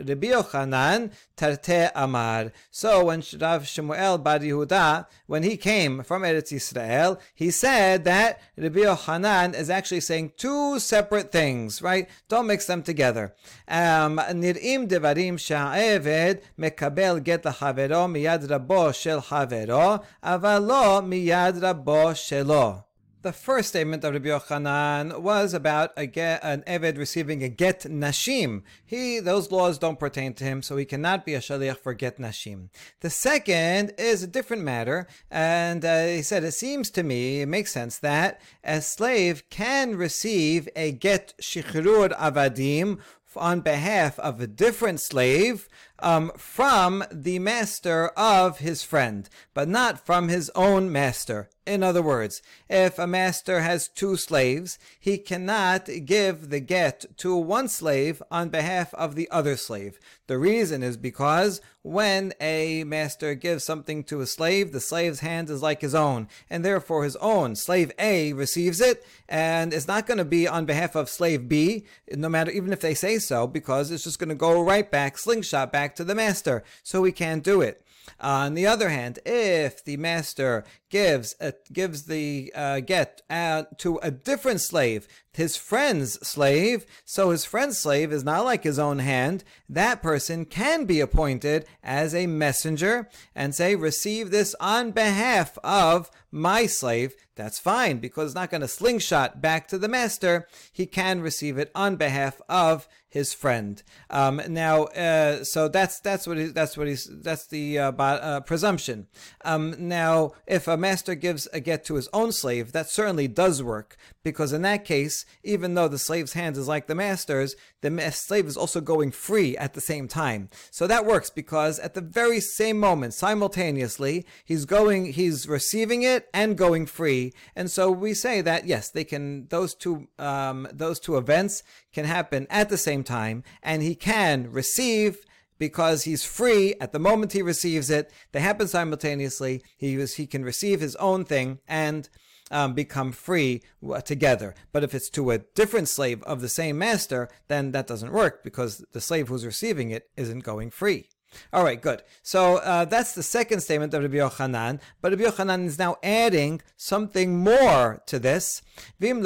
amar. So when Rav Shmuel bar Yehuda, when he came from Eretz Yisrael, he said that Rabbi Yochanan is actually saying two separate things, right? Don't mix them together. Um, nir'im devarim sha'eved mekabel get lachavero miyad rabo shel havero, avalo miyad rabo shelo. The first statement of Rabbi Yochanan was about a get, an Eved receiving a get nashim. He, those laws don't pertain to him, so he cannot be a shaliach for get nashim. The second is a different matter, and uh, he said, it seems to me, it makes sense that a slave can receive a get shichrur avadim on behalf of a different slave um, from the master of his friend, but not from his own master. In other words, if a master has two slaves, he cannot give the get to one slave on behalf of the other slave. The reason is because when a master gives something to a slave, the slave's hand is like his own, and therefore his own slave A receives it, and it's not going to be on behalf of slave B, no matter even if they say so, because it's just going to go right back, slingshot back to the master. So we can't do it. On the other hand, if the master gives a, gives the uh, get uh, to a different slave, his friend's slave, so his friend's slave is not like his own hand, that person can be appointed as a messenger and say, receive this on behalf of my slave. That's fine because it's not going to slingshot back to the master. He can receive it on behalf of his friend. Um, now, uh, so that's that's what he, that's what he's that's the uh, uh, presumption. Um, now, if a master gives a get to his own slave, that certainly does work because in that case, even though the slave's hand is like the master's, the slave is also going free at the same time. So that works because at the very same moment, simultaneously, he's going, he's receiving it and going free. And so we say that yes, they can those two um, those two events can happen at the same time, and he can receive because he's free at the moment he receives it. They happen simultaneously. He was, he can receive his own thing and um, become free together. But if it's to a different slave of the same master, then that doesn't work because the slave who's receiving it isn't going free. All right, good. So uh, that's the second statement of Rabbi Yochanan. But Rabbi Yochanan is now adding something more to this. Vim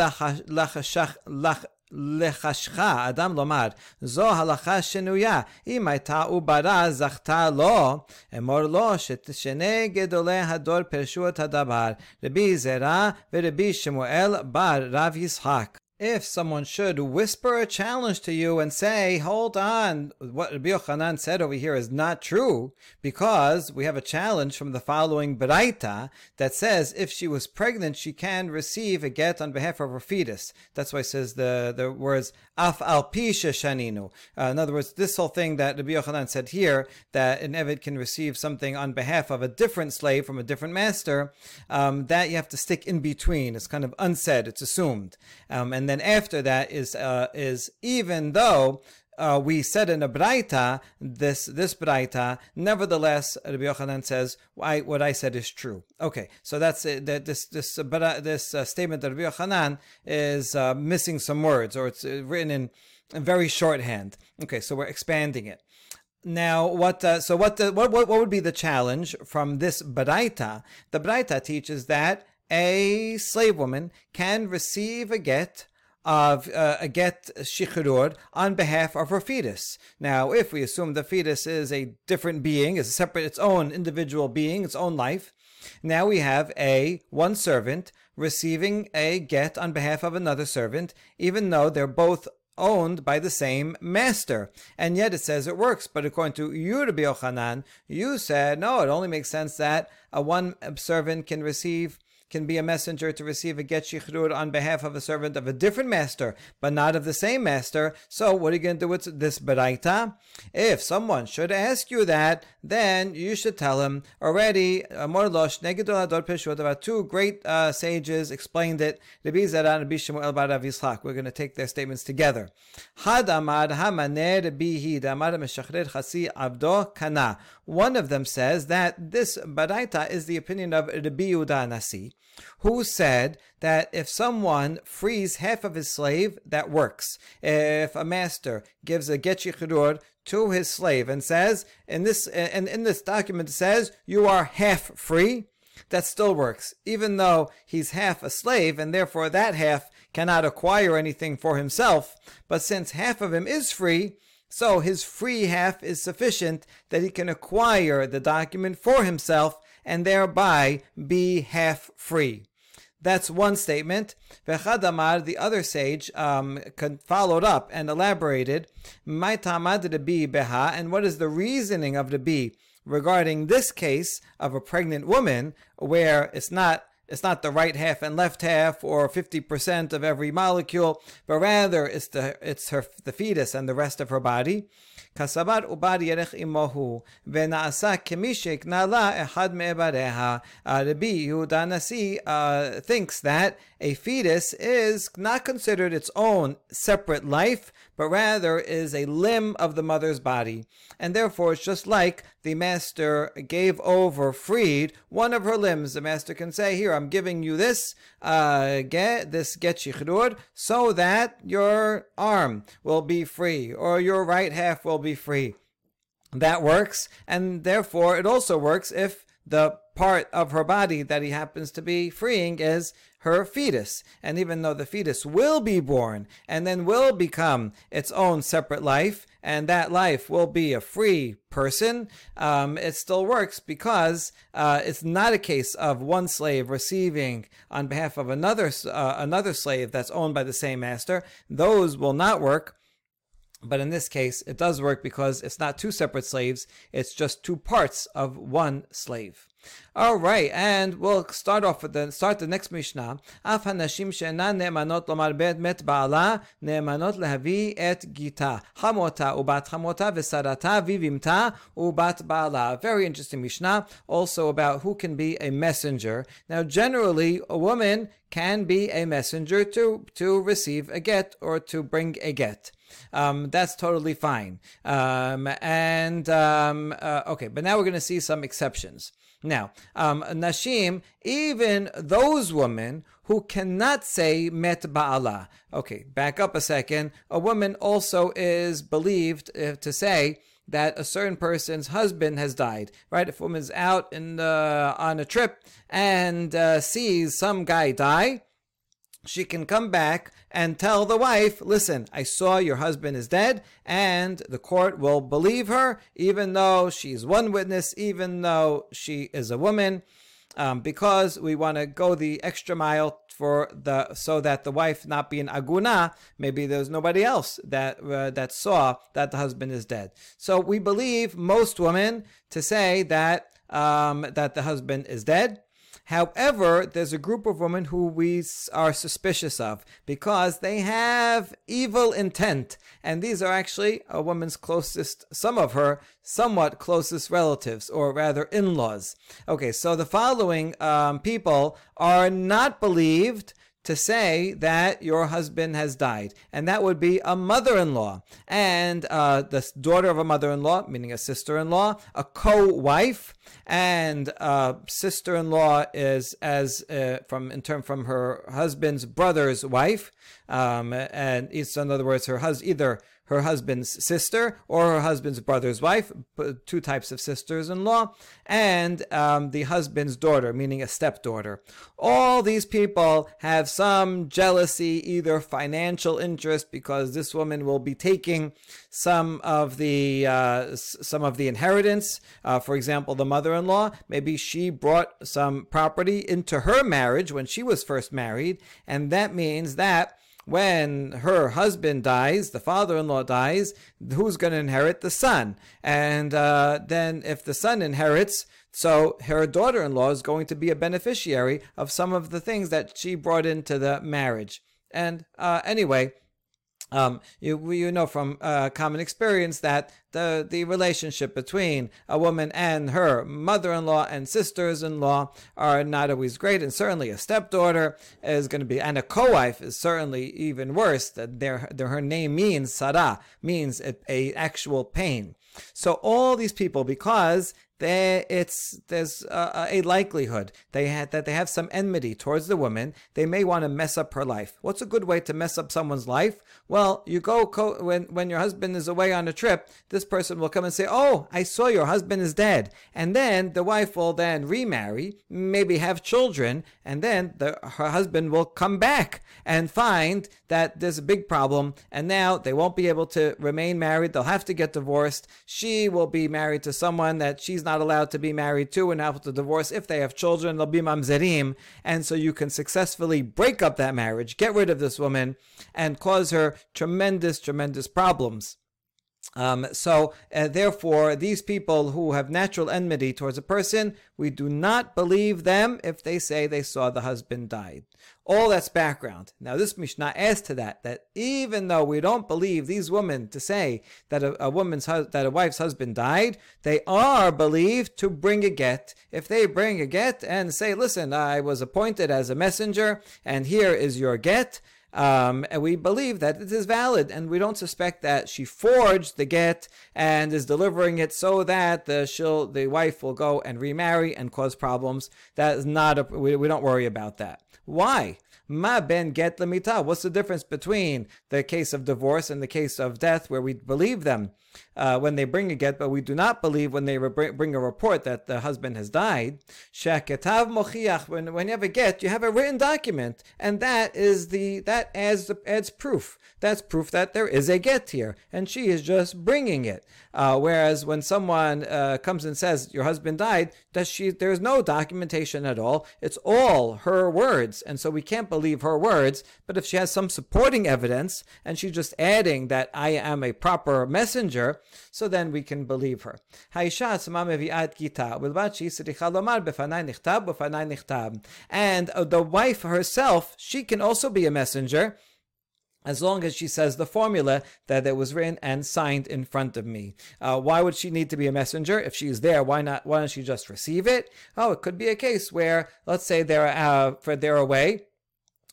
לחשכה, אדם לומר, זו הלכה שנויה, אם הייתה עוברה זכתה לו, אמור לו ששני גדולי הדור פרשו את הדבר, רבי זרע ורבי שמואל בר רב יצחק. If someone should whisper a challenge to you and say, hold on, what Rabbi Yochanan said over here is not true, because we have a challenge from the following Beraita that says if she was pregnant, she can receive a get on behalf of her fetus. That's why it says the, the words af al shaninu. Uh, in other words, this whole thing that Rabbi Yochanan said here, that an Eved can receive something on behalf of a different slave from a different master, um, that you have to stick in between. It's kind of unsaid, it's assumed. Um, and then after that is uh, is even though uh, we said in a braita this this braita. Nevertheless, Rabbi Yochanan says, I, "What I said is true." Okay, so that's. That this this uh, this uh, statement of Rabbi Yochanan is uh, missing some words, or it's uh, written in, in very shorthand. Okay, so we're expanding it. Now, what? Uh, so, what, the, what? What? What would be the challenge from this braita? The braita teaches that a slave woman can receive a get of uh, a get shichrur on behalf of her fetus. Now, if we assume the fetus is a different being, is a separate, its own individual being, its own life, now we have a one servant receiving a get on behalf of another servant, even though they're both owned by the same master. And yet it says it works. But according to you, Rabbi you said, no, it only makes sense that a one servant can receive can be a messenger to receive a get shichrur on behalf of a servant of a different master, but not of the same master. So what are you going to do with this beraita? If someone should ask you that, then you should tell him already. Uh, Morlosh Negedol Ador Peshut. About two great uh, sages explained it. Rabbi Shemuel Bar. We're going to take their statements together. Had Amad Hamaner Chasi Abdo Kana. One of them says that this baraita is the opinion of Rabbi Yehuda Nasi, who said that if someone frees half of his slave, that works. If a master gives a get to his slave and says, in this and in this document says you are half free, that still works, even though he's half a slave and therefore that half cannot acquire anything for himself. But since half of him is free, so his free half is sufficient that he can acquire the document for himself and thereby be half free. That's one statement. Vechadamar, the other sage, um, followed up and elaborated, My tamad beha, and what is the reasoning of the bee regarding this case of a pregnant woman where it's not it's not the right half and left half or 50% of every molecule, but rather it's the it's her the fetus and the rest of her body. כסבר עובר ירך עמהו, ונעשה כמי שהקנה לה אחד מאיבריה. Rabbi Yehuda Nasi uh, thinks that a fetus is not considered its own separate life, but rather is a limb of the mother's body. And therefore, it's just like the master gave over, freed one of her limbs. The master can say, Here, I'm giving you this, uh, get this get shichrur, so that your arm will be free, or your right half will be free. That works, and therefore it also works if the part of her body that he happens to be freeing is her fetus. And even though the fetus will be born and then will become its own separate life, and that life will be a free person, um, it still works because uh, it's not a case of one slave receiving on behalf of another uh, another slave that's owned by the same master. Those will not work. But in this case, it does work because it's not two separate slaves, it's just two parts of one slave. All right, and we'll start off with the start the next Mishnah. Af hanashim she'enan ne'emanot lomar met ba'ala ne'emanot lehavi et gita hamota ubat hamota v'sarata vivimta ubat ba'ala. Very interesting Mishnah, also about who can be a messenger. Now, generally, a woman can be a messenger to to receive a get or to bring a get. Um, that's totally fine. Um, and um, uh, okay, but now we're going to see some exceptions. Now, um, Nashim, even those women who cannot say met ba'ala. Okay, back up a second. A woman also is believed uh, to say that a certain person's husband has died, right? If a woman's out in the, on a trip and uh, sees some guy die, she can come back and tell the wife, listen, I saw your husband is dead, and the court will believe her, even though she's one witness, even though she is a woman, um, because we want to go the extra mile for the so that the wife not be an aguna. Maybe there's nobody else that uh, that saw that the husband is dead. So we believe most women to say that um, that the husband is dead. However, there's a group of women who we are suspicious of because they have evil intent. And these are actually a woman's closest, some of her somewhat closest relatives, or rather in laws. Okay, so the following um, people are not believed to say that your husband has died, and that would be a mother-in-law and uh, the daughter of a mother-in-law, meaning a sister-in-law, a co-wife, and uh, sister-in-law is as uh, from in term from her husband's brother's wife, um, and it's in other words, her husband either her husband's sister or her husband's brother's wife, two types of sisters in law, and um, the husband's daughter, meaning a stepdaughter. All these people have some jealousy, either financial interest, because this woman will be taking some of the uh, some of the inheritance. Uh, for example, the mother-in-law, maybe she brought some property into her marriage when she was first married, and that means that when her husband dies, the father-in-law dies, who's going to inherit? The son. And uh, then if the son inherits, so her daughter-in-law is going to be a beneficiary of some of the things that she brought into the marriage. And uh, anyway, um, you you know from uh, common experience that the the relationship between a woman and her mother-in-law and sisters-in-law are not always great, and certainly a stepdaughter is going to be, and a co-wife is certainly even worse. That their, their her name means Tzara means a, a actual pain. So all these people, because there it's there's a, a, likelihood they had that they have some enmity towards the woman. They may want to mess up her life. What's a good way to mess up someone's life? Well, you go co- when when your husband is away on a trip. This person will come and say, "Oh, I saw your husband is dead," and then the wife will then remarry, maybe have children, and then the, her husband will come back and find that there's a big problem, and now they won't be able to remain married. They'll have to get divorced. She will be married to someone that she's not not allowed to be married to and to divorce. If they have children, they'll be mamzerim. And so you can successfully break up that marriage, get rid of this woman, and cause her tremendous, tremendous problems. Um, so, uh, therefore, these people who have natural enmity towards a person, we do not believe them if they say they saw the husband died. All that's background. Now, this Mishnah adds to that that even though we don't believe these women to say that a, a woman's that a wife's husband died, they are believed to bring a get. If they bring a get and say, "Listen, I was appointed as a messenger, and here is your get." Um, and we believe that it is valid, and we don't suspect that she forged the get and is delivering it so that the she'll, the wife will go and remarry and cause problems. That is not a we, we don't worry about that. Why? Ma ben get lemita. What's the difference between the case of divorce and the case of death, where we believe them uh, when they bring a get, but we do not believe when they re- bring a report that the husband has died? Shaketav mochiach. When when you have a get, you have a written document, and that is the that adds adds proof. That's proof that there is a get here, and she is just bringing it. Uh, whereas when someone uh, comes and says your husband died, that she there is no documentation at all. It's all her words, and so we can't believe her words. But if she has some supporting evidence and she's just adding that I am a proper messenger, so then we can believe her. And uh, the wife herself, she can also be a messenger as long as she says the formula that it was written and signed in front of me. Uh, why would she need to be a messenger if she's there? Why not? Why don't she just receive it? Oh, it could be a case where, let's say they're uh, for they're away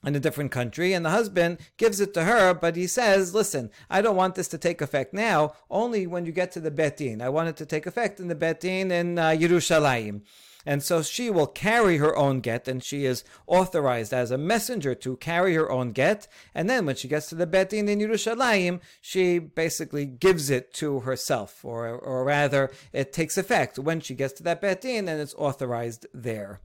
in a different country, and the husband gives it to her, but he says, Listen, I don't want this to take effect now, only when you get to the Betin. I want it to take effect in the Betin in uh, Yerushalayim. And so she will carry her own get, and she is authorized as a messenger to carry her own get. And then when she gets to the Betin in Yerushalayim, she basically gives it to herself, or, or rather, it takes effect when she gets to that Betin, and it's authorized there.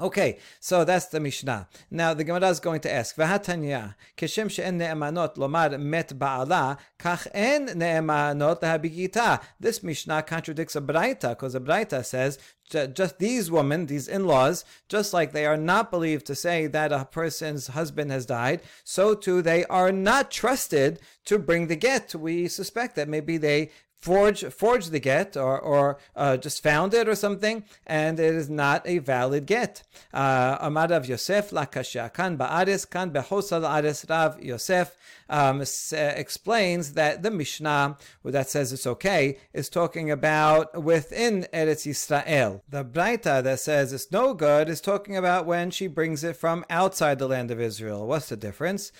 Okay, so that's the Mishnah. Now the Gemara is going to ask, "V'hatanya kishem she'en ne'emanot lomar met ba'ala kach en ne'emanot lehabigita." This Mishnah contradicts a Braita because a Braita says just these women, these in-laws, just like they are not believed to say that a person's husband has died, so too they are not trusted to bring the get. We suspect that maybe they forge forge the get or or uh, just found it or something, and it is not a valid get. Uh, Amad Rav Yosef la kan ba'aris kan behosal aris Rav Yosef um, uh, explains that the Mishnah that says it's okay is talking about within Eretz Yisrael. The Braita that says it's no good is talking about when she brings it from outside the land of Israel. What's the difference?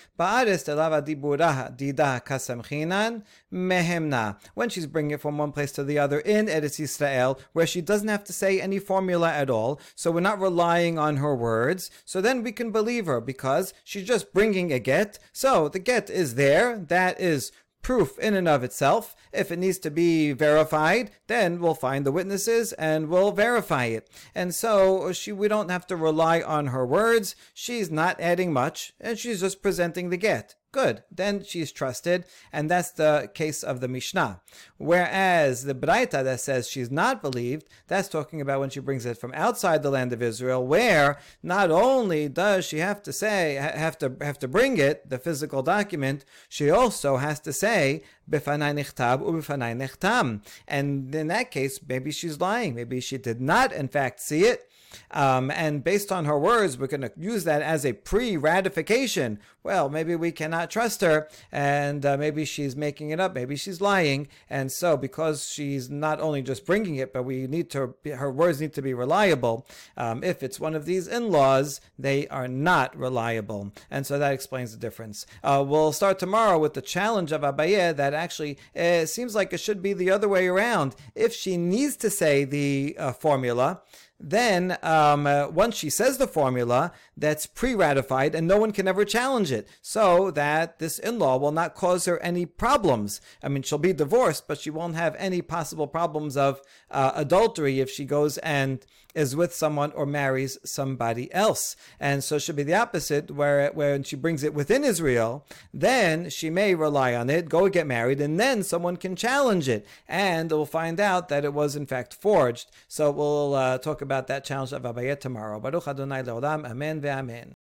When she's bringing it from one place to the other in Eretz Yisrael, where she doesn't have to say any formula at all, so we're not relying on her words, so then we can believe her because she's just bringing a get. So the get is there. That is proof in and of itself. If it needs to be verified, then we'll find the witnesses and we'll verify it. And so she we don't have to rely on her words. She's not adding much and she's just presenting the get. Good. Then she's trusted, and that's the case of the Mishnah. Whereas the Braita that says she's not believed, that's talking about when she brings it from outside the land of Israel, where not only does she have to say have to have to bring it, the physical document, she also has to say ubifanai nechtam. And in that case, maybe she's lying. Maybe she did not, in fact, see it. Um, and based on her words, we're going to use that as a pre ratification. Well, maybe we cannot trust her, and uh, maybe she's making it up, maybe she's lying. And so, because she's not only just bringing it, but we need to, her words need to be reliable. Um, if it's one of these in laws, they are not reliable. And so that explains the difference. Uh, we'll start tomorrow with the challenge of Abaye that actually it seems like it should be the other way around. If she needs to say the uh, formula, then um, uh, once she says the formula, that's pre ratified and no one can ever challenge it. So that this in law will not cause her any problems. I mean, she'll be divorced, but she won't have any possible problems of uh, adultery if she goes and is with someone or marries somebody else. And so it should be the opposite, where when she brings it within Israel, then she may rely on it, go get married, and then someone can challenge it. And we'll find out that it was in fact forged. So we'll uh, talk about that challenge of Abaye tomorrow. Baruch Adonai Leolam. Amen ve'amen.